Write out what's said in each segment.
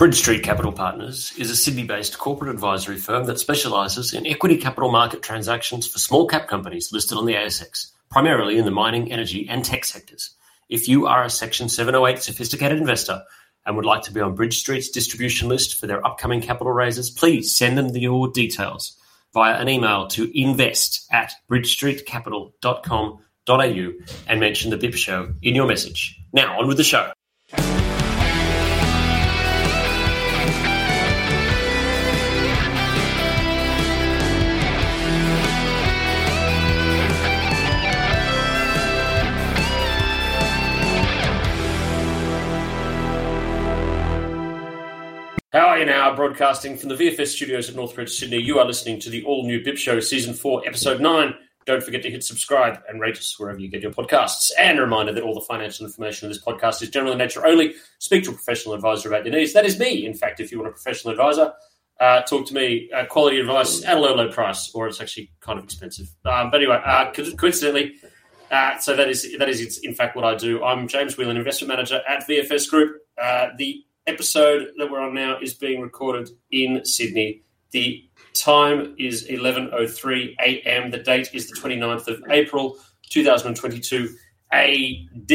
Bridge Street Capital Partners is a Sydney-based corporate advisory firm that specialises in equity capital market transactions for small cap companies listed on the ASX, primarily in the mining, energy and tech sectors. If you are a Section 708 sophisticated investor and would like to be on Bridge Street's distribution list for their upcoming capital raises, please send them your details via an email to invest at bridgestreetcapital.com.au and mention the BIP show in your message. Now, on with the show. How are you? Broadcasting from the VFS studios at Northbridge, Sydney. You are listening to the all new BIP Show, Season 4, Episode 9. Don't forget to hit subscribe and rate us wherever you get your podcasts. And a reminder that all the financial information of this podcast is general in nature only. Speak to a professional advisor about your needs. That is me, in fact, if you want a professional advisor. Uh, talk to me, uh, quality advice at a low, low price, or it's actually kind of expensive. Um, but anyway, uh, coincidentally, uh, so that is that is in fact what I do. I'm James Whelan, investment manager at VFS Group. Uh, the episode that we're on now is being recorded in Sydney. The time is 11.03 a.m. The date is the 29th of April, 2022 AD.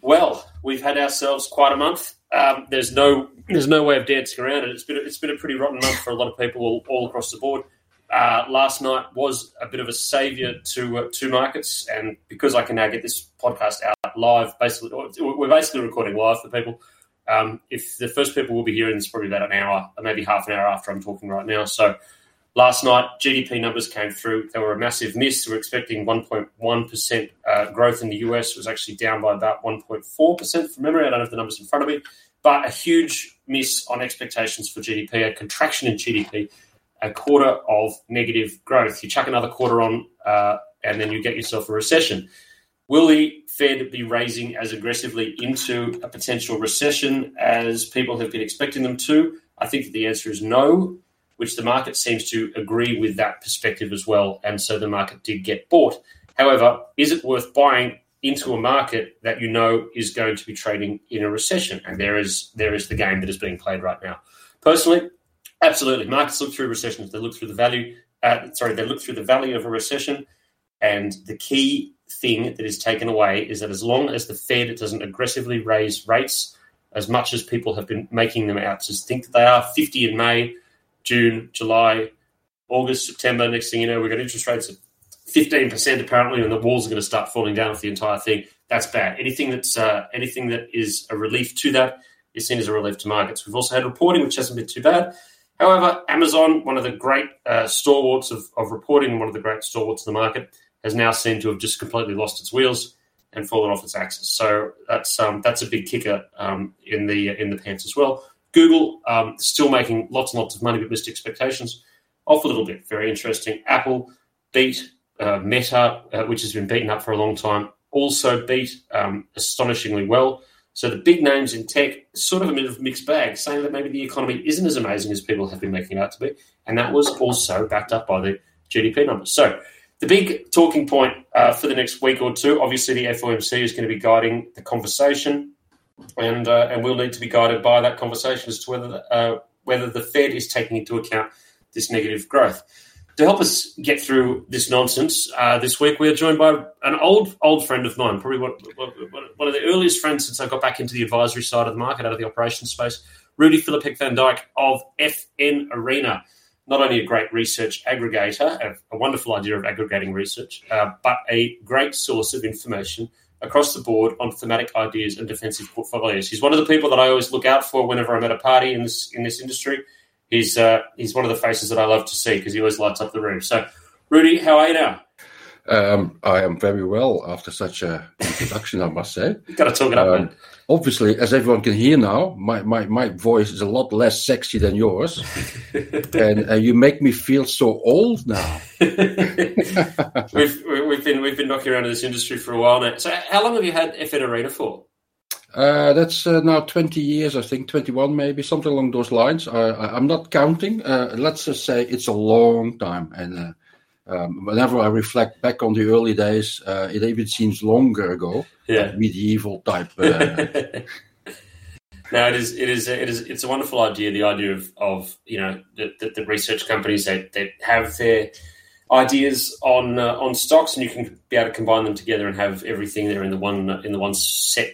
Well, we've had ourselves quite a month. Um, there's no there's no way of dancing around it. It's been it's been a pretty rotten month for a lot of people all, all across the board. Uh, last night was a bit of a saviour to uh, to markets, and because I can now get this podcast out live, basically we're basically recording live for people. Um, if the first people will be hearing this probably about an hour, or maybe half an hour after I'm talking right now. So last night, GDP numbers came through. They were a massive miss. We are expecting 1.1% uh, growth in the US. It was actually down by about 1.4% from memory. I don't have the numbers in front of me. But a huge miss on expectations for GDP, a contraction in GDP, a quarter of negative growth. You chuck another quarter on, uh, and then you get yourself a recession. Will the Fed be raising as aggressively into a potential recession as people have been expecting them to? I think that the answer is no, which the market seems to agree with that perspective as well. And so the market did get bought. However, is it worth buying into a market that you know is going to be trading in a recession? And there is there is the game that is being played right now. Personally, absolutely. Markets look through recessions. They look through the value. Uh, sorry, they look through the value of a recession. And the key thing that is taken away is that as long as the Fed doesn't aggressively raise rates as much as people have been making them out to think that they are 50 in May, June, July, August, September. Next thing you know, we've got interest rates at 15% apparently, and the walls are going to start falling down for the entire thing. That's bad. Anything that's uh, anything that is a relief to that is seen as a relief to markets. We've also had reporting, which hasn't been too bad. However, Amazon, one of the great uh, stalwarts of, of reporting, one of the great stalwarts of the market, has now seemed to have just completely lost its wheels and fallen off its axis. So that's um, that's a big kicker um, in the in the pants as well. Google um, still making lots and lots of money, but missed expectations off a little bit. Very interesting. Apple beat uh, Meta, uh, which has been beaten up for a long time, also beat um, astonishingly well. So the big names in tech, sort of a bit of mixed bag, saying that maybe the economy isn't as amazing as people have been making it out to be, and that was also backed up by the GDP numbers. So the big talking point uh, for the next week or two, obviously, the FOMC is going to be guiding the conversation, and uh, and we'll need to be guided by that conversation as to whether uh, whether the Fed is taking into account this negative growth. To help us get through this nonsense, uh, this week we are joined by an old old friend of mine, probably one, one of the earliest friends since I got back into the advisory side of the market, out of the operations space, Rudi Filapek-Vandyck of FN Arena not only a great research aggregator, a, wonderful idea of aggregating research, uh, but a great source of information across the board on thematic ideas and defensive portfolios. He's one of the people that I always look out for whenever I'm at a party in this in this industry. He's uh, he's one of the faces that I love to see because he always lights up the room. So, Rudi, how are you now? Um, I am very well after such a introduction, I must say. You've got to talk it up, Um, obviously, as everyone can hear now, my, my, my voice is a lot less sexy than yours. and uh, you make me feel so old now. we've we've been we've been knocking around in this industry for a while now. So, how long have you had FN Arena for? Uh, that's uh, now 20 years, I think, 21 maybe, something along those lines. I, I, I'm not counting. Uh, let's just say it's a long time. And uh, um, whenever I reflect back on the early days, uh, it even seems longer ago. Yeah. Medieval type. Uh, no, it is. It is. It is. It's a wonderful idea. The idea of, of you know the, the, the research companies that, that have their ideas on uh, on stocks, and you can be able to combine them together and have everything there in the one in the one set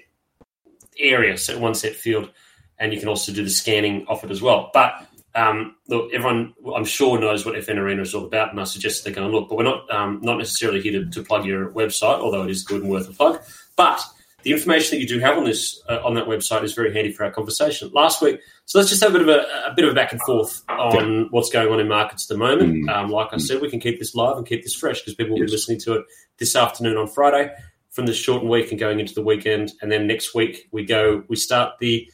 area, so one set field, and you can also do the scanning of it as well. But um, look, everyone I'm sure knows what FN Arena is all about, and I suggest they go and look. But we're not um, not necessarily here to, to plug your website, although it is good and worth a plug. But the information that you do have on this uh, on that website is very handy for our conversation. Last week, so let's just have a bit of a, a bit of a back and forth on what's going on in markets at the moment. Mm. Um, like I said, we can keep this live and keep this fresh because people will Yes. be listening to it this afternoon on Friday from this shortened week and going into the weekend, and then next week we go we start the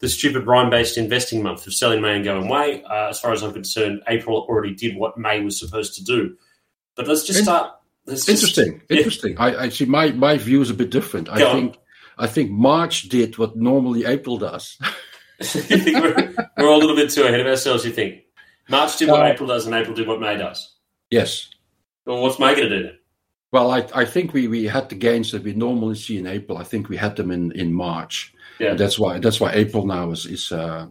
the stupid rhyme based investing month of selling May and going away. Uh, as far as I'm concerned, April already did what May was supposed to do. But let's just start. Let's just- interesting. Yeah. Interesting. I, I see my, my view is a bit different. I Go on. think I think March did what normally April does. we're, we're all a little bit too ahead of ourselves, you think? March did what No. April does, and April did what May does. yes. Well, what's May going to do then? Well, I, I think we, we had the gains that we normally see in April. I think we had them in, in March. Yeah. That's why that's why April now is is uh,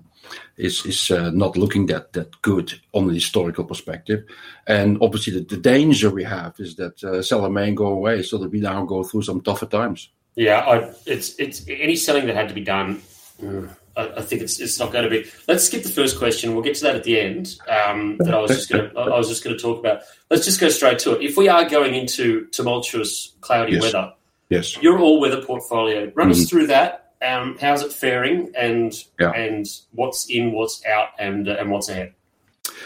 is is uh, not looking that that good on the historical perspective. And obviously, the, the danger we have is that uh, seller may go away, so that we now go through some tougher times. Yeah, I, it's it's any selling that had to be done. mm, I, I think it's it's not going to be. Let's skip the first question. We'll get to that at the end. Um, that I was just going to I was just going to talk about. Let's just go straight to it. If we are going into tumultuous, cloudy Yes. weather, Yes. your all weather portfolio. Run us Mhm. through that. Um, how's it faring, and Yeah. and what's in, what's out, and uh, and what's ahead.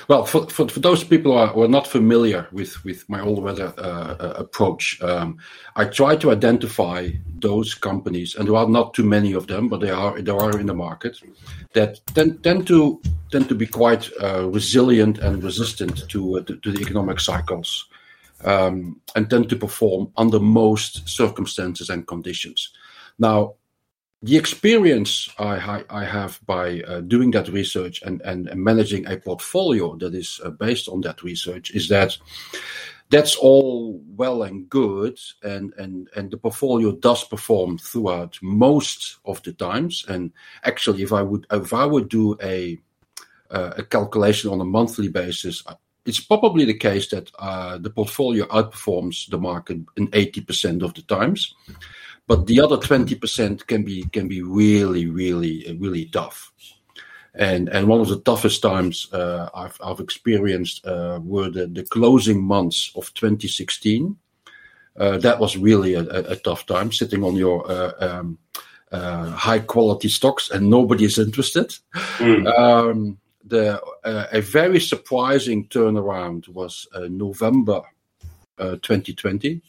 Well, for, for, for those people who are, who are not familiar with, with my all weather uh, uh, approach, um, I try to identify those companies, and there are not too many of them, but they are there are in the market that tend, tend to tend to be quite uh, resilient and resistant to, uh, to to the economic cycles, um, and tend to perform under most circumstances and conditions. Now, the experience I, I, have by uh, doing that research and, and, managing a portfolio that is uh, based on that research is that that's all well and good, and, and, and the portfolio does perform throughout most of the times. And actually, if I would if I would do a uh, a calculation on a monthly basis, uh, it's probably the case that uh, the portfolio outperforms the market in eighty percent of the times but the other 20% can be can be really really really tough and and one of the toughest times uh, I've, I've experienced uh, were the, the closing months of 2016 uh, that was really a, a, tough time sitting on your uh, um, uh, high quality stocks and nobody is interested Mm. um, the uh, a very surprising turnaround was uh, November uh, 2020.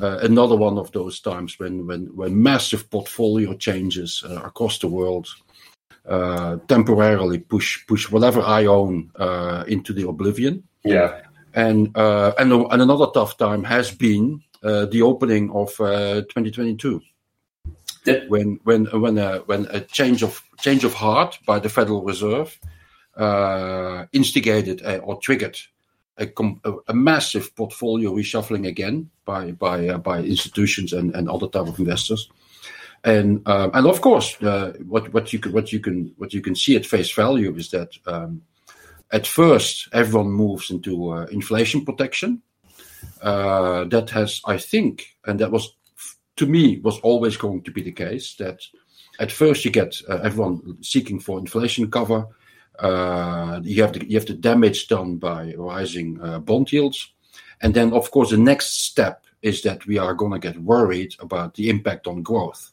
Uh, another one of those times when when when massive portfolio changes uh, across the world uh, temporarily push push whatever I own uh, into the oblivion. Yeah, And uh, and and another tough time has been uh, the opening of uh, 2022 That- when when when a, when a change of change of heart by the Federal Reserve uh, instigated or triggered a, a, massive portfolio reshuffling again by by uh, by institutions and, and other type of investors. And um, and of course, uh, what what you can what you can what you can see at face value is that um, at first everyone moves into uh, inflation protection. Uh, that has, I think, and that was to me was always going to be the case that at first you get uh, everyone seeking for inflation cover. Uh, you have the you have the damage done by rising uh, bond yields, and then of course the next step is that we are going to get worried about the impact on growth.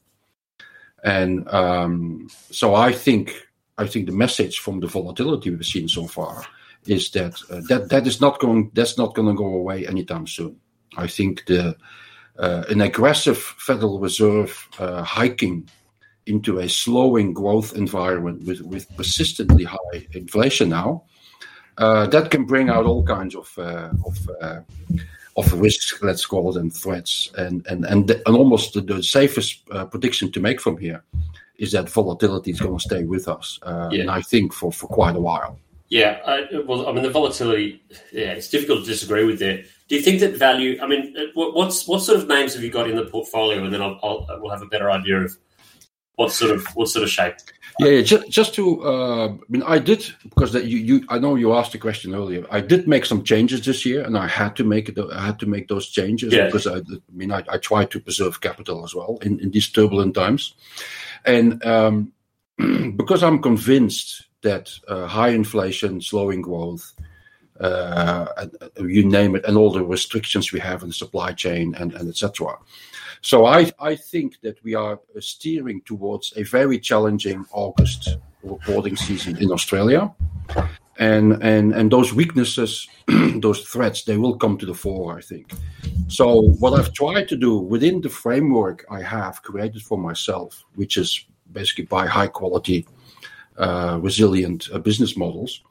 And um, so I think I think the message from the volatility we've seen so far is that uh, that that is not going that's not going to go away anytime soon. I think the uh, an aggressive Federal Reserve uh, hiking into a slowing growth environment with, with persistently high inflation now, uh, that can bring out all kinds of uh, of uh, of risks, let's call them threats, and and and, the, and almost the, the safest uh, prediction to make from here is that volatility is going to stay with us, uh, yeah. and I think for for quite a while. Yeah, I, well, I mean the volatility. Yeah, it's difficult to disagree with there. Do you think that value? I mean, uh, what's what sort of names have you got in the portfolio, and then I'll, I'll we'll have a better idea of what sort of what sort of shape. Yeah, yeah just, just to, uh, I mean, I did because that you, you, I know you asked the question earlier. I did make some changes this year, and I had to make it. I had to make those changes yeah. because I, I mean, I, I try to preserve capital as well in, in these turbulent times, and um, because I'm convinced that uh, high inflation, slowing growth, uh, you name it, and all the restrictions we have in the supply chain and, and etc. So I, I think that we are steering towards a very challenging August reporting season in Australia. And, and, and those weaknesses, those threats, they will come to the fore, I think. So, what I've tried to do within the framework I have created for myself, which is basically buy high quality, uh, resilient uh, business models,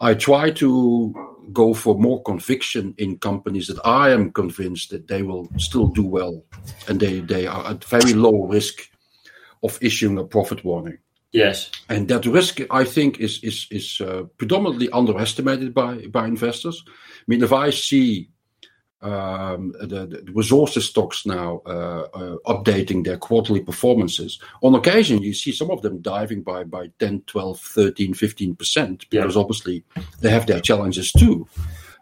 I try to go for more conviction in companies that I am convinced that they will still do well and they, they are at very low risk of issuing a profit warning. Yes. And that risk, I think, is is is uh, predominantly underestimated by by investors. I mean, if I see the, the, resources stocks now uh, uh, updating their quarterly performances. On occasion, you see some of them diving by, by 10, 12, 13, 15%, because obviously they have their challenges too.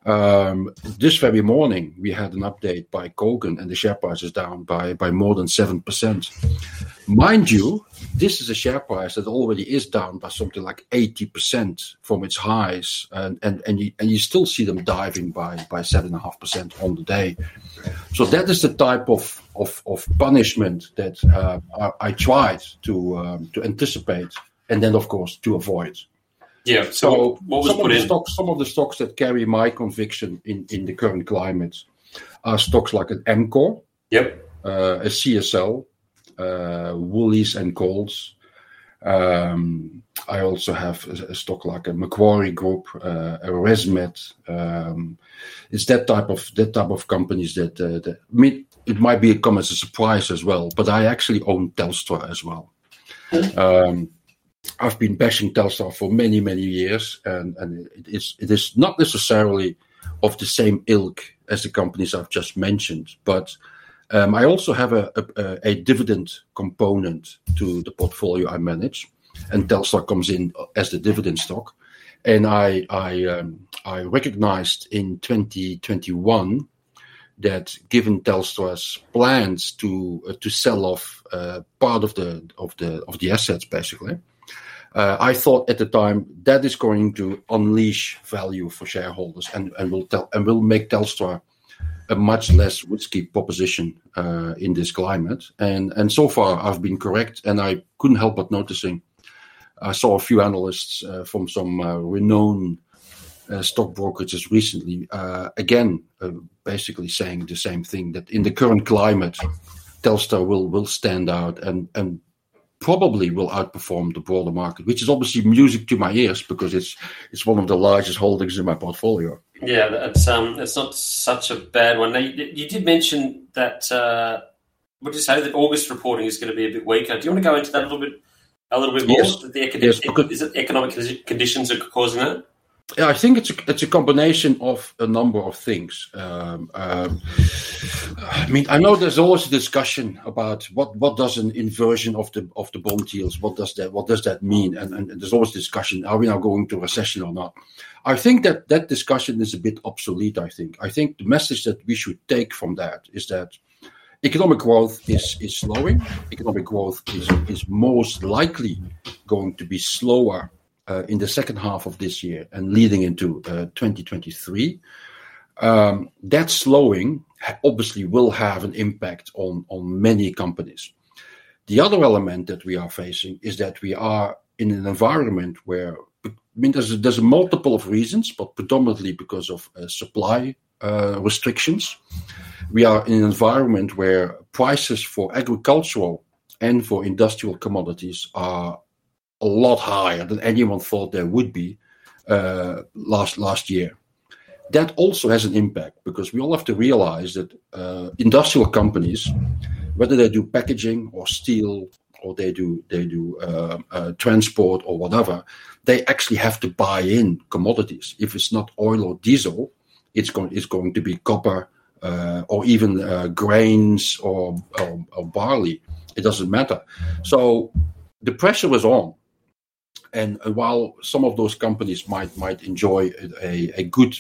Um, this very morning, we had an update by Kogan, and the share price is down by, by more than 7%. Mind you, this is a share price that already is down by something like 80% from its highs, and, and, and, you, and you still see them diving by, by 7.5% on the day. So, that is the type of, of, of punishment that uh, I, I, tried to, um, to anticipate and then, of course, to avoid. Yeah. So, so what was some of the in? stocks, some of the stocks that carry my conviction in, in the current climate are stocks like an Amcor, yep, uh, a CSL, uh, Woolies and Coles. Um, I also have a, a, stock like a Macquarie Group, uh, a ResMed. Um, it's that type of that type of companies that, uh, that I mean, it might be come as a surprise as well. But I actually own Telstra as well. Um, I've been bashing Telstra for many, many years, and, and it is it is not necessarily of the same ilk as the companies I've just mentioned, but um, I also have a, a, a, dividend component to the portfolio I manage, and Telstra comes in as the dividend stock. And I I um, I recognized in 2021 that given Telstra's plans to uh, to sell off uh, part of the of the of the assets, basically, uh, I thought at the time that is going to unleash value for shareholders and, and will tell and will make Telstra a much less risky proposition uh, in this climate. And and so far I've been correct, and I couldn't help but noticing. I saw a few analysts uh, from some uh, renowned uh, stock brokerages recently, uh, again, basically saying the same thing that in the current climate, Telstra will will stand out and and probably will outperform the broader market, which is obviously music to my ears because it's it's one of the largest holdings in my portfolio. Yeah, that's um, it's not such a bad one. Now, you, you did mention that. Uh, would you say that August reporting is going to be a bit weaker? Do you want to go into that a little bit, a little bit more? Yes. The yes, because, is it economic conditions are causing that? Yeah, I think it's a, it's a combination of a number of things. Um, um, I mean, I know there's always a discussion about what, what does an inversion of the of the bond yields what does that what does that mean, and, and there's always discussion: are we now going to recession or not? I think that that discussion is a bit obsolete. I think I think the message that we should take from that is that economic growth is is slowing. Economic growth is is most likely going to be slower in the second half of this year and leading into uh, 2023. Um, that slowing obviously will have an impact on, on many companies. The other element that we are facing is that we are in an environment where, I mean, there's multiple of reasons, but predominantly because of uh, supply uh, restrictions. we are in an environment where prices for agricultural and for industrial commodities are a lot higher than anyone thought there would be uh, last last year. That also has an impact because we all have to realize that uh, industrial companies, whether they do packaging or steel or they do they do uh, uh, transport or whatever, they actually have to buy in commodities. If it's not oil or diesel, it's going it's going to be copper uh, or even uh, grains or, or, or barley. It doesn't matter. So the pressure was on, and while some of those companies might might enjoy a, a good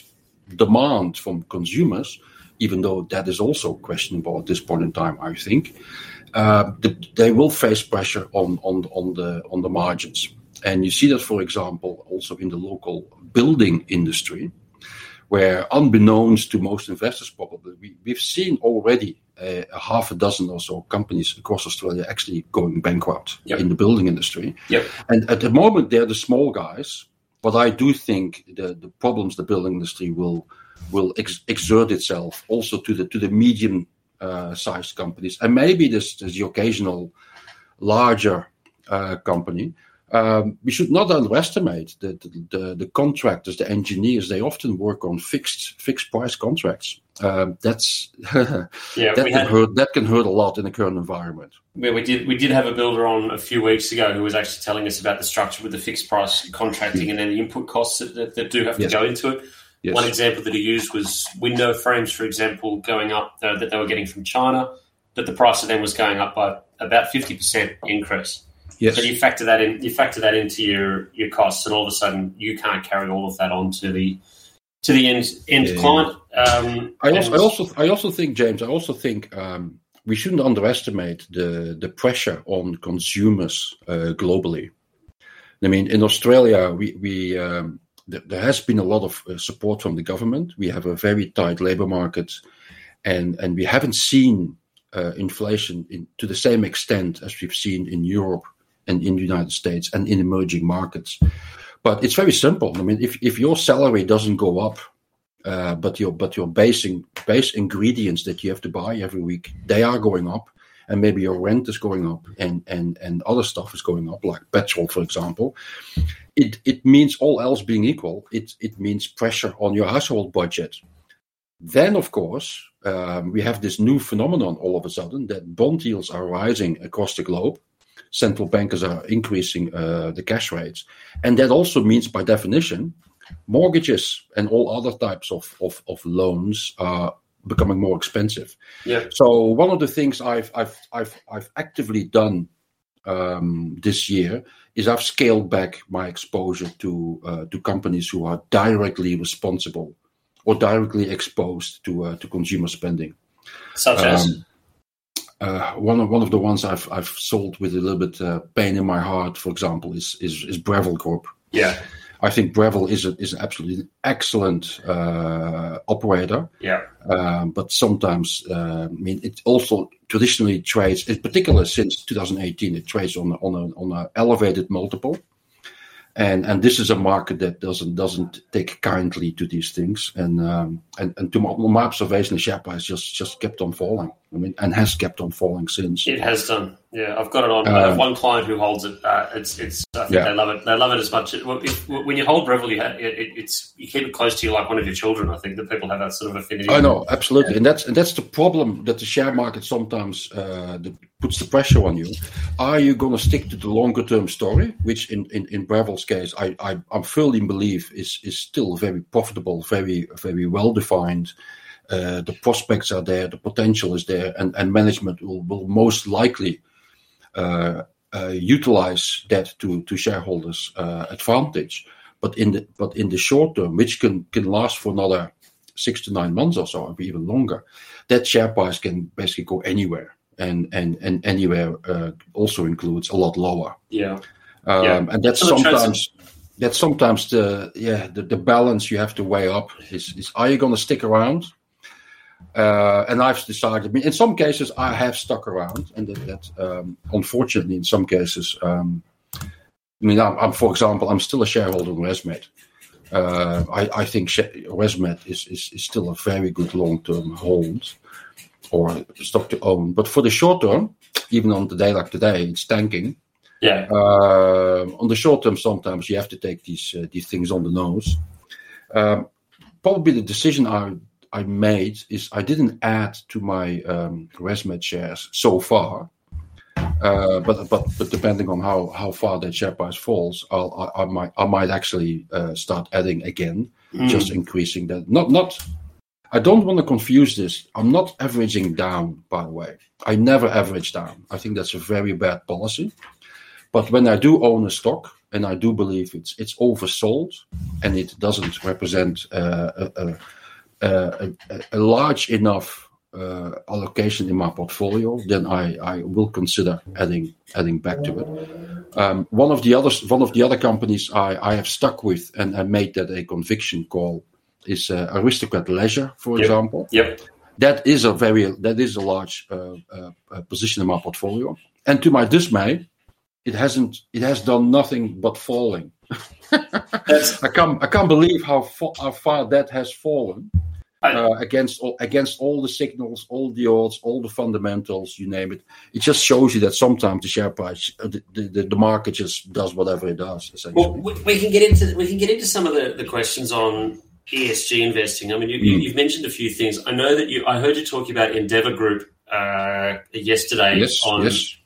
demand from consumers, even though that is also questionable at this point in time, I think uh, the, they will face pressure on on on the on the margins. And you see that, for example, also in the local building industry, where unbeknownst to most investors, probably we, we've seen already a, a, half a dozen or so companies across Australia actually going bankrupt yep. in the building industry. Yep. And at the moment, they're the small guys. But I do think the, the problems the building industry will will ex- exert itself also to the to the medium uh, sized companies, and maybe this, this the occasional larger uh, company. Um, we should not underestimate the, the, the, contractors, the engineers. They often work on fixed fixed price contracts. Um, that's yeah, that can had, hurt. That can hurt a lot in the current environment. Yeah, we did we did have a builder on a few weeks ago who was actually telling us about the structure with the fixed price contracting and then the input costs that, that, that do have to yes. go into it. Yes. One example that he used was window frames, for example, going up uh, that they were getting from China, but the price of them was going up by about fifty percent increase. Yes. So you factor that in. You factor that into your your costs, and all of a sudden you can't carry all of that on to the to the end end yeah. client. Um, I also, I also I also think James. I also think um, we shouldn't underestimate the the pressure on consumers uh, globally. I mean, in Australia, we we um, there has been a lot of uh, support from the government. We have a very tight labor market, and and we haven't seen uh, inflation in, to the same extent as we've seen in Europe and in the United States and in emerging markets. But it's very simple. I mean, if, if your salary doesn't go up, uh, but your but your basing base ingredients that you have to buy every week they are going up, and maybe your rent is going up, and and and other stuff is going up, like petrol, for example it, it means all else being equal, it, it means pressure on your household budget. Then, of course, um, we have this new phenomenon all of a sudden that bond yields are rising across the globe. Central bankers are increasing uh, the cash rates. And that also means, by definition, mortgages and all other types of, of, of loans are becoming more expensive. Yeah. So one of the things I've I've I've I've actively done um, this year is I've scaled back my exposure to uh, to companies who are directly responsible or directly exposed to uh, to consumer spending. Such um, as uh, one of one of the ones I've I've sold with a little bit uh, pain in my heart, for example, is is, is Breville Corp. Yeah. I think Breville is a, is an absolutely excellent uh, operator. Yeah. Um, but sometimes, uh, I mean, it also traditionally trades, in particular since 2018, it trades on on a, on an elevated multiple and and this is a market that doesn't doesn't take kindly to these things and um, and and to my, my, observation the share price just just kept on falling i mean and has kept on falling since. It has done. Yeah i've got it on. Um, i have one client who holds it uh, it's it's i think yeah. they love it. They love it as much. If, when you hold Breville, you have, it, it's you keep it close to you like one of your children i think that people have that sort of affinity. I know absolutely. And that's and that's the problem that the share market sometimes uh, the, puts the pressure on you. Are you going to stick to the longer term story which in in, in Breville's case, I, I, I firmly believe is is still very profitable, very very well defined. Uh, the prospects are there, the potential is there, and, and management will, will most likely uh, uh, utilize that to to shareholders' uh, advantage. But in the but in the short term, which can can last for another six to nine months or so, or even longer, that share price can basically go anywhere, and and and anywhere uh, also includes a lot lower. Yeah. Um, yeah. And that's sometimes that's sometimes the yeah the, the balance you have to weigh up is, is are you going to stick around? Uh, and I've decided. I mean, in some cases, I have stuck around, and that, that um, unfortunately, in some cases, um, I mean, I'm, I'm, for example, I'm still a shareholder in ResMed. Uh, I, I, think ResMed is, is, is, still a very good long-term hold. or stock to own. But for the short term, even on the day like today, it's tanking. Yeah. Uh, on the short term, sometimes you have to take these uh, these things on the nose. Um, probably the decision I I made is I didn't add to my um, ResMed shares so far. Uh, but but but depending on how, how far that share price falls, I'll, I, I might I might actually uh, start adding again, Mm. just increasing that. Not not. I don't want to confuse this. I'm not averaging down, by the way. I never average down. I think that's a very bad policy. But when I do own a stock, and I do believe it's it's oversold, and it doesn't represent uh, a, a, a, a, a large enough uh, allocation in my portfolio, then I, I will consider adding adding back to it. Um, one of the others, one of the other companies I, I have stuck with and I made that a conviction call is uh, Aristocrat Leisure, for Yep. example. Yep. That is a very that is a large uh, uh, uh, position in my portfolio, and to my dismay, it hasn't it has done nothing but falling. I can't I can't believe how fa- how far that has fallen uh, against all, against all the signals, all the odds, all the fundamentals, you name it. It just shows you that sometimes the share price, uh, the, the, the market just does whatever it does. Essentially, Well, we, we can get into we can get into some of the, the questions on ESG investing. I mean, you, you, Mm. you've mentioned a few things. I know that you. I heard you talking about Endeavour Group uh, yesterday Yes, on yes.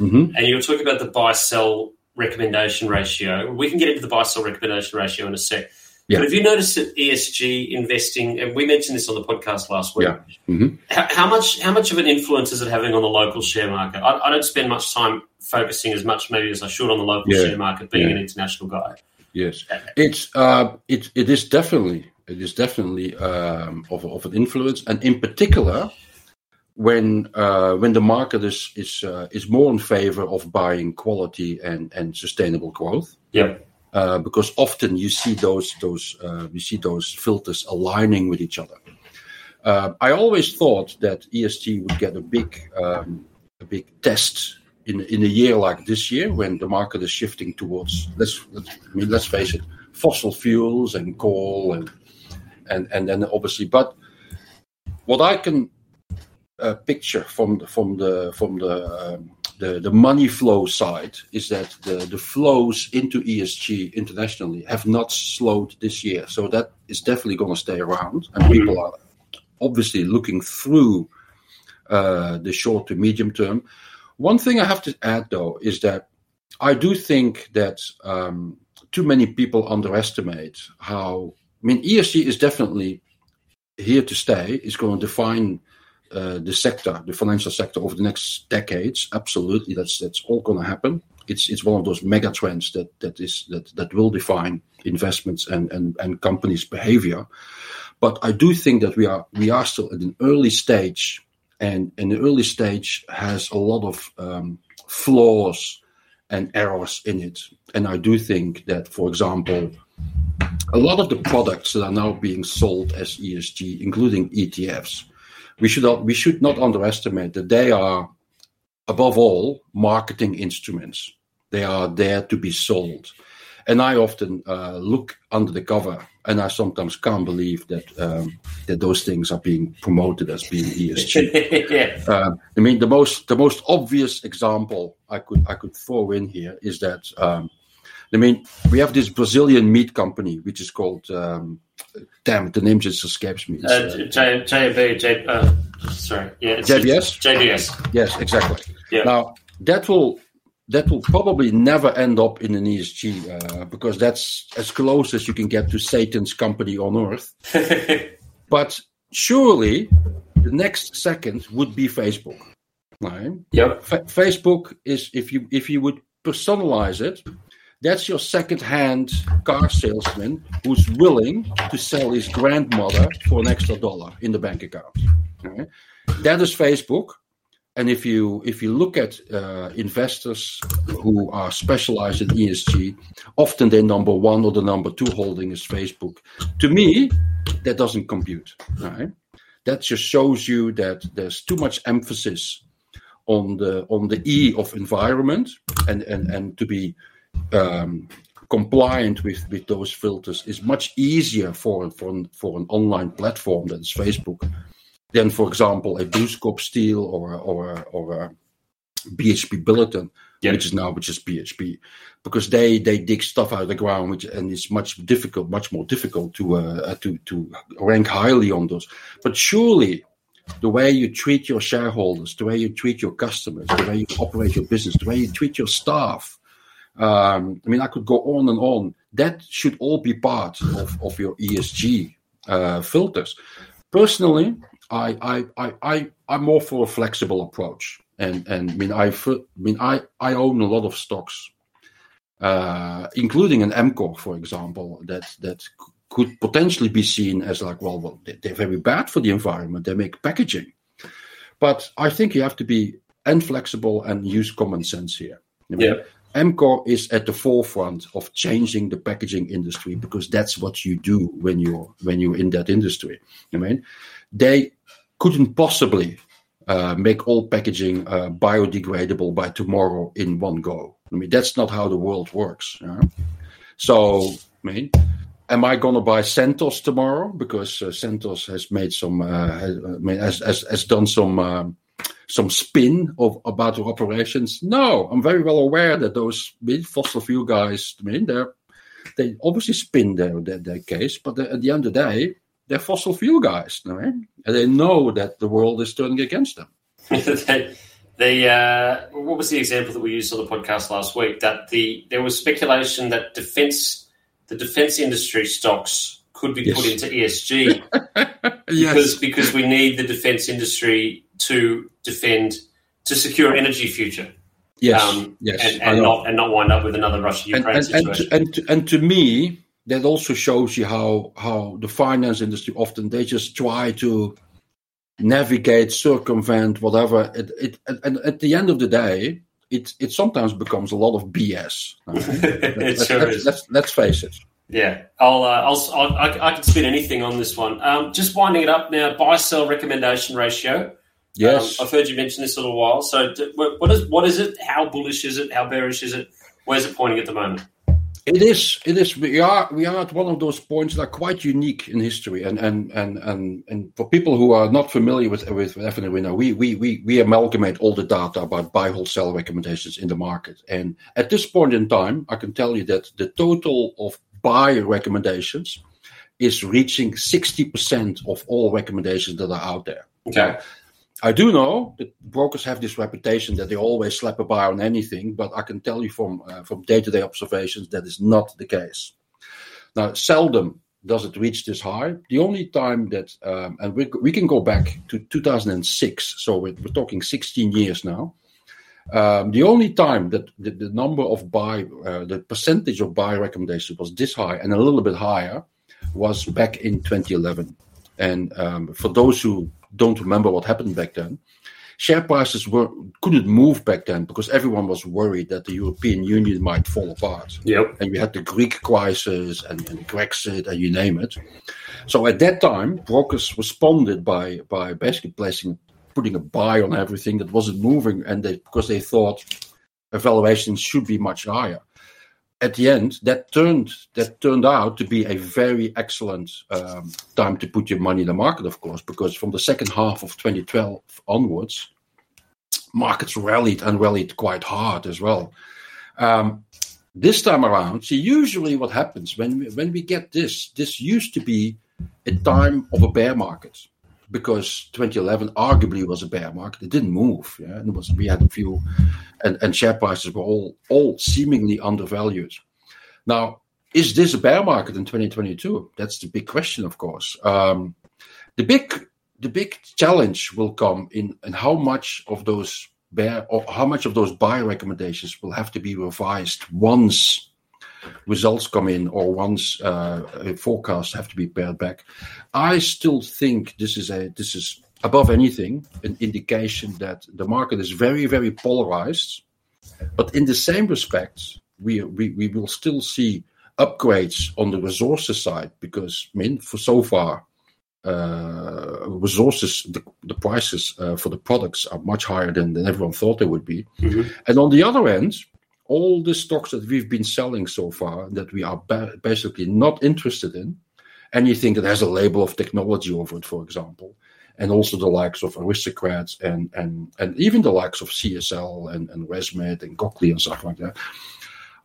Mhm. and you were talking about the buy sell recommendation ratio. We can get into the buy sell recommendation ratio in a sec. Yeah. But have you noticed that ESG investing, and we mentioned this on the podcast last week, Yeah. Mhm. how, how much how much of an influence is it having on the local share market? I, I don't spend much time focusing as much maybe as I should on the local Yeah. share market, being Yeah. an international guy. Yes, it's uh, it it is definitely it is definitely um, of of an influence, and in particular, when uh, when the market is is uh, is more in favor of buying quality and and sustainable growth. Yep. Uh, because often you see those those uh, you see those filters aligning with each other. Uh, I always thought that ESG would get a big um, a big test in in a year like this year when the market is shifting towards let's, let's I mean let's face it fossil fuels and coal and and and then obviously but what I can uh, picture from the, from the from the, um, the the money flow side is that the the flows into ESG internationally have not slowed this year. So that is definitely going to stay around, and people are obviously looking through uh, the short to medium term. One thing I have to add though is that I do think that um, too many people underestimate how. I mean, ESG is definitely here to stay. It's going to define uh, the sector, the financial sector, over the next decades. Absolutely, that's that's all going to happen. It's it's one of those mega trends that that is that that will define investments and and and companies' behavior. But I do think that we are we are still at an early stage, and the early stage has a lot of um, flaws and errors in it. And I do think that, for example, a lot of the products that are now being sold as ESG, including ETFs, we should not we should not underestimate that they are above all marketing instruments. They are there to be sold, and I often uh, look under the cover, and I sometimes can't believe that um, that those things are being promoted as being ESG. yeah. Um, I mean, the most the most obvious example I could I could throw in here is that um, I mean we have this Brazilian meat company which is called um, damn it, the name just escapes me. Uh, uh, J, JB, J, uh, sorry. Yeah, it's, JBS? it's JBS. yes, exactly. Yeah. Now that will that will probably never end up in an ESG uh, because that's as close as you can get to Satan's company on earth. But surely the next second would be Facebook. Right? yep. Fa- Facebook is if you if you would personalize it, that's your second-hand car salesman who's willing to sell his grandmother for an extra dollar in the bank account. That is Facebook. And if you if you look at uh, investors who are specialized in ESG, often their number one or the number two holding is Facebook. To me, that doesn't compute. Right? That just shows you that there's too much emphasis on the on the E of environment and and and to be um, compliant with with those filters is much easier for for an, for an online platform that is Facebook than, for example, a BlueScope Steel or or or a BHP Billiton, Yeah. which is now which is BHP, because they they dig stuff out of the ground, which and it's much difficult, much more difficult to uh, to to rank highly on those. But surely, the way you treat your shareholders, the way you treat your customers, the way you operate your business, the way you treat your staff. Um, I mean, I could go on and on. That should all be part of, of your ESG uh, filters. Personally, I, I, I, I, I'm more for a flexible approach. And, and I mean, I, I mean, I, I own a lot of stocks, uh, including an Amcor, for example, that, that could potentially be seen as like, well, well, they- they're very bad for the environment. They make packaging. But I think you have to be and flexible and use common sense here. I mean, Yeah. Amcor is at the forefront of changing the packaging industry because that's what you do when you're when you're in that industry. I mean, they couldn't possibly uh, make all packaging uh, biodegradable by tomorrow in one go. I mean, that's not how the world works. yeah. So, I mean, am I going to buy Santos tomorrow because uh, Santos has made some, uh, has, I mean, has, has, has done some um, some spin of about their operations? No, I'm very well aware that those big fossil fuel guys, I mean, they're they obviously spin their their, their case, but at the end of the day, they're fossil fuel guys, right? and they know that the world is turning against them. the, the uh, what was the example that we used on the podcast last week? That the there was speculation that defense the defense industry stocks could be put into ESG because because we need the defense industry to defend to secure energy future yes, um, yes, and, and not and not wind up with another Russia Ukraine and, and, situation. to, and, to, and to me that also shows you how how the finance industry often they just try to navigate circumvent whatever it, it and, at the end of the day it it sometimes becomes a lot of bs it let's, sure let's, is. let's, let's face it Yeah, I'll, uh, I'll, I'll I, I can spin anything on this one. Um, just winding it up now. Buy sell recommendation ratio. Yes Um, I've heard you mention this a little while. So, what what is what is it? How bullish is it? How bearish is it? Where's it pointing at the moment? It is. It is. We are. We are at one of those points that are quite unique in history, and and and and, and for people who are not familiar with with FNA, we we we we we amalgamate all the data about buy, hold, sell recommendations in the market. And at this point in time, I can tell you that the total of buy recommendations is reaching sixty percent of all recommendations that are out there. Okay. I do know that brokers have this reputation that they always slap a buy on anything, but I can tell you from uh, from day to day observations that is not the case. Now, seldom does it reach this high. The only time that, um, and we, we can go back to 2006, so we're, we're talking 16 years now. Um, the only time that the, the number of buy, uh, the percentage of buy recommendations was this high and a little bit higher was back in 2011. And um, for those who don't remember what happened back then, share prices were couldn't move back then because everyone was worried that the European Union might fall apart. Yep. And you had the Greek crisis and, and Brexit and you name it. So at that time, brokers responded by by basically placing putting a buy on everything that wasn't moving, and they because they thought evaluations should be much higher. At the end, that turned that turned out to be a very excellent um, time to put your money in the market, of course, because from the second half of 2012 onwards, markets rallied and rallied quite hard as well. Um, this time around, see, usually what happens when we, when we get this, this used to be a time of a bear market because 2011 arguably was a bear market. It didn't move. Yeah, and it was we had a few, and, and share prices were all all seemingly undervalued. Now, is this a bear market in 2022? That's the big question, of course. Um, the big the big challenge will come in in how much of those bear or how much of those buy recommendations will have to be revised once results come in or once uh, forecasts have to be pared back. I still think this is a this is above anything an indication that the market is very very polarized, but in the same respect we we, we will still see upgrades on the resources side because I mean for so far uh, resources, the, the prices uh, for the products are much higher than, than everyone thought they would be. Mhm. And on the other end, all the stocks that we've been selling so far that we are ba- basically not interested in, anything that has a label of technology over it, for example, and also the likes of aristocrats and and and even the likes of CSL and and ResMed and Cochlear and stuff like that.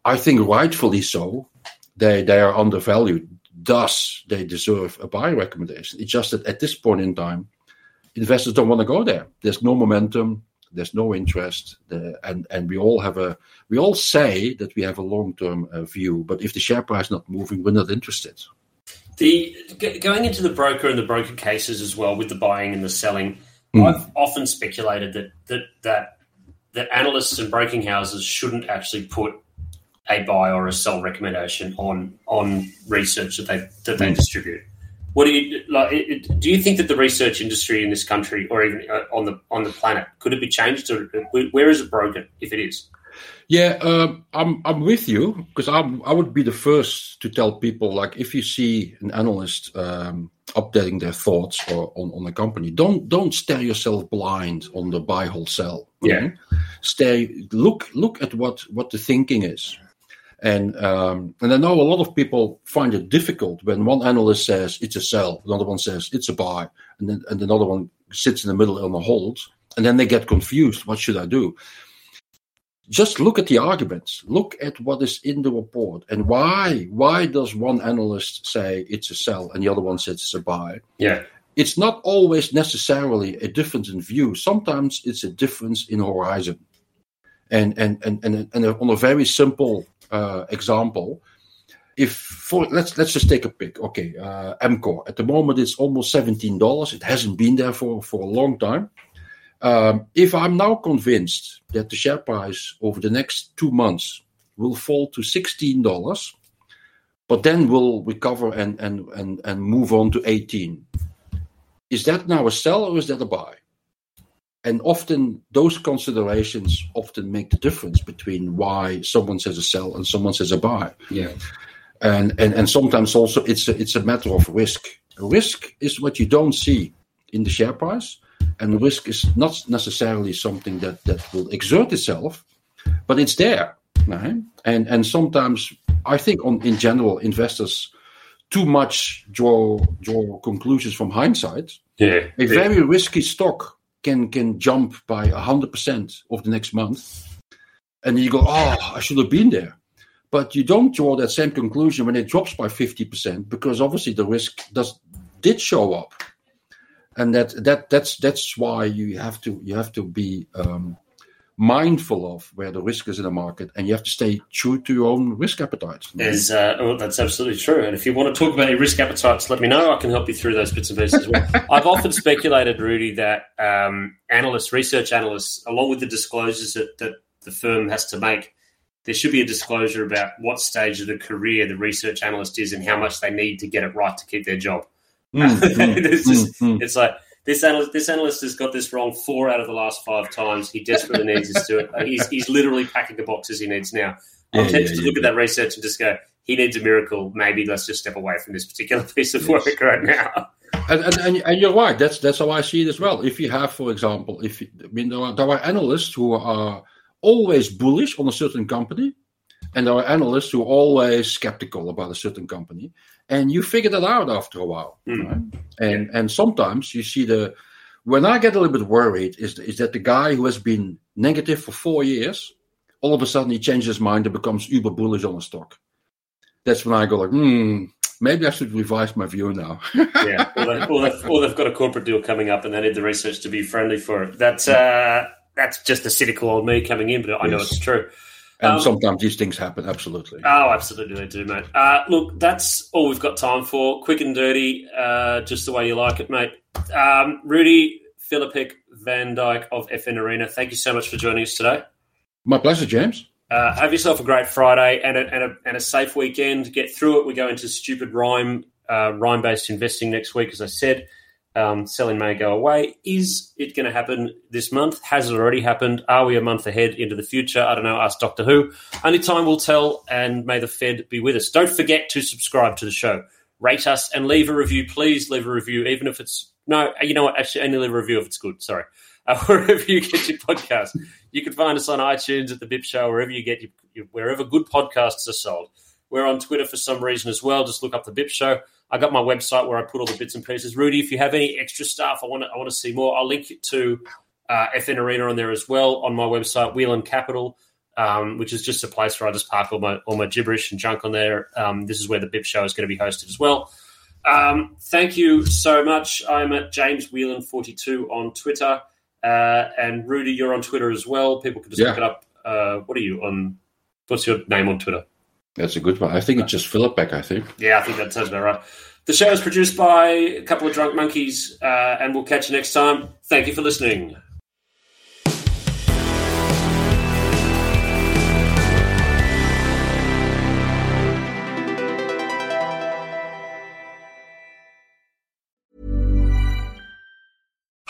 I think rightfully so. They they are undervalued. Thus, they deserve a buy recommendation. It's just that at this point in time, investors don't want to go there. There's no momentum. There's no interest, the, and and we all have a we all say that we have a long term uh, view, but if the share price is not moving, we're not interested. The going into the broker and the broker cases as well with the buying and the selling, mm. I've often speculated that that that that analysts and broking houses shouldn't actually put a buy or a sell recommendation on on research that they that they mm. distribute. What do you like? It, do you think that the research industry in this country, or even uh, on the on the planet, could it be changed? Or where is it broken if it is? Yeah, um, I'm I'm with you because I'm I would be the first to tell people like if you see an analyst um, updating their thoughts or on, on a company, don't don't stare yourself blind on the buy wholesale. Yeah, stay look look at what what the thinking is. And um, and I know a lot of people find it difficult when one analyst says it's a sell, another one says it's a buy, and then and another one sits in the middle on a hold, and then they get confused. What should I do? Just look at the arguments. Look at what is in the report and why. Why does one analyst say it's a sell and the other one says it's a buy? Yeah. It's not always necessarily a difference in view. Sometimes it's a difference in horizon. And and and and, and on a very simple uh, example, if for let's let's just take a pick. Okay, uh, at the moment it's almost seventeen dollars. It hasn't been there for for a long time. Um, if I'm now convinced that the share price over the next two months will fall to sixteen dollars, but then will recover and and and and move on to eighteen, is that now a sell or is that a buy? And often those considerations often make the difference between why someone says a sell and someone says a buy. Yeah. And and, and sometimes also it's a, it's a matter of risk. Risk is what you don't see in the share price, and risk is not necessarily something that that will exert itself, but it's there. Right? And and sometimes I think on in general investors too much draw draw conclusions from hindsight. Yeah. A very risky stock can can jump by hundred percent of the next month, and you go, oh, I should have been there. But you don't draw that same conclusion when it drops by fifty percent because obviously the risk does did show up, and that that that's that's why you have to you have to be um, mindful of where the risk is in the market, and you have to stay true to your own risk appetite. Is uh, oh, that's absolutely true. And if you want to talk about your risk appetites, let me know. I can help you through those bits and pieces. Well. I've often speculated, Rudi, that um, analysts, research analysts, along with the disclosures that, that the firm has to make, there should be a disclosure about what stage of the career the research analyst is and how much they need to get it right to keep their job. Mm, mm, it's, just, mm, it's like this analyst, this analyst has got this wrong four out of the last five times. He desperately needs us to do it. He's, he's literally packing the boxes he needs now. I'm yeah, tempted yeah, to look yeah. at that research and just go, he needs a miracle. Maybe let's just step away from this particular piece of yes. work right now. And, and, and, you're right. That's that's how I see it as well. If you have, for example, if you, I mean, there are, there are analysts who are always bullish on a certain company, and there are analysts who are always skeptical about a certain company and you figure that out after a while. Mm. Right? And and sometimes you see the when I get a little bit worried is is that the guy who has been negative for four years, all of a sudden he changes his mind and becomes uber bullish on a stock. That's when I go like, hmm, maybe I should revise my view now. yeah, or, they, or, they've, or, they've, got a corporate deal coming up and they need the research to be friendly for it. That's uh, that's just the cynical old me coming in, but I know it's true. And um, sometimes these things happen, absolutely. Oh, absolutely, they do, mate. Uh, look, that's all we've got time for. Quick and dirty, uh, just the way you like it, mate. Um, Rudy Philippik Van Dyke of FN Arena, thank you so much for joining us today. My pleasure, James. Uh, have yourself a great Friday and a, and a, and a safe weekend. Get through it. We go into stupid rhyme, uh, rhyme based investing next week, as I said. Um, selling may go away. Is it going to happen this month? Has it already happened? Are we a month ahead into the future? I don't know. Ask Doctor Who. Only time will tell, and may the Fed be with us. Don't forget to subscribe to the show, rate us, and leave a review. Please leave a review, even if it's no. You know what? Actually, only leave a review if it's good. Sorry. Uh, wherever you get your podcast, you can find us on iTunes at the Bip Show, wherever you get your, wherever good podcasts are sold. We're on Twitter for some reason as well. Just look up the BIP Show. I got my website where I put all the bits and pieces. Rudi, if you have any extra stuff, I want to I want to see more. I'll link it to uh, FN Arena on there as well on my website, Whelan Capital, um, which is just a place where I just park all my all my gibberish and junk on there. Um, this is where the BIP Show is going to be hosted as well. Um, thank you so much. I'm at James Whelan42 on Twitter. Uh, and Rudi, you're on Twitter as well. People can just Yeah. look it up. Uh, what are you on? What's your name on Twitter? That's a good one. I think it's just Filapek. I think. Yeah, I think that sounds about right. The show is produced by a couple of drunk monkeys, uh, and we'll catch you next time. Thank you for listening.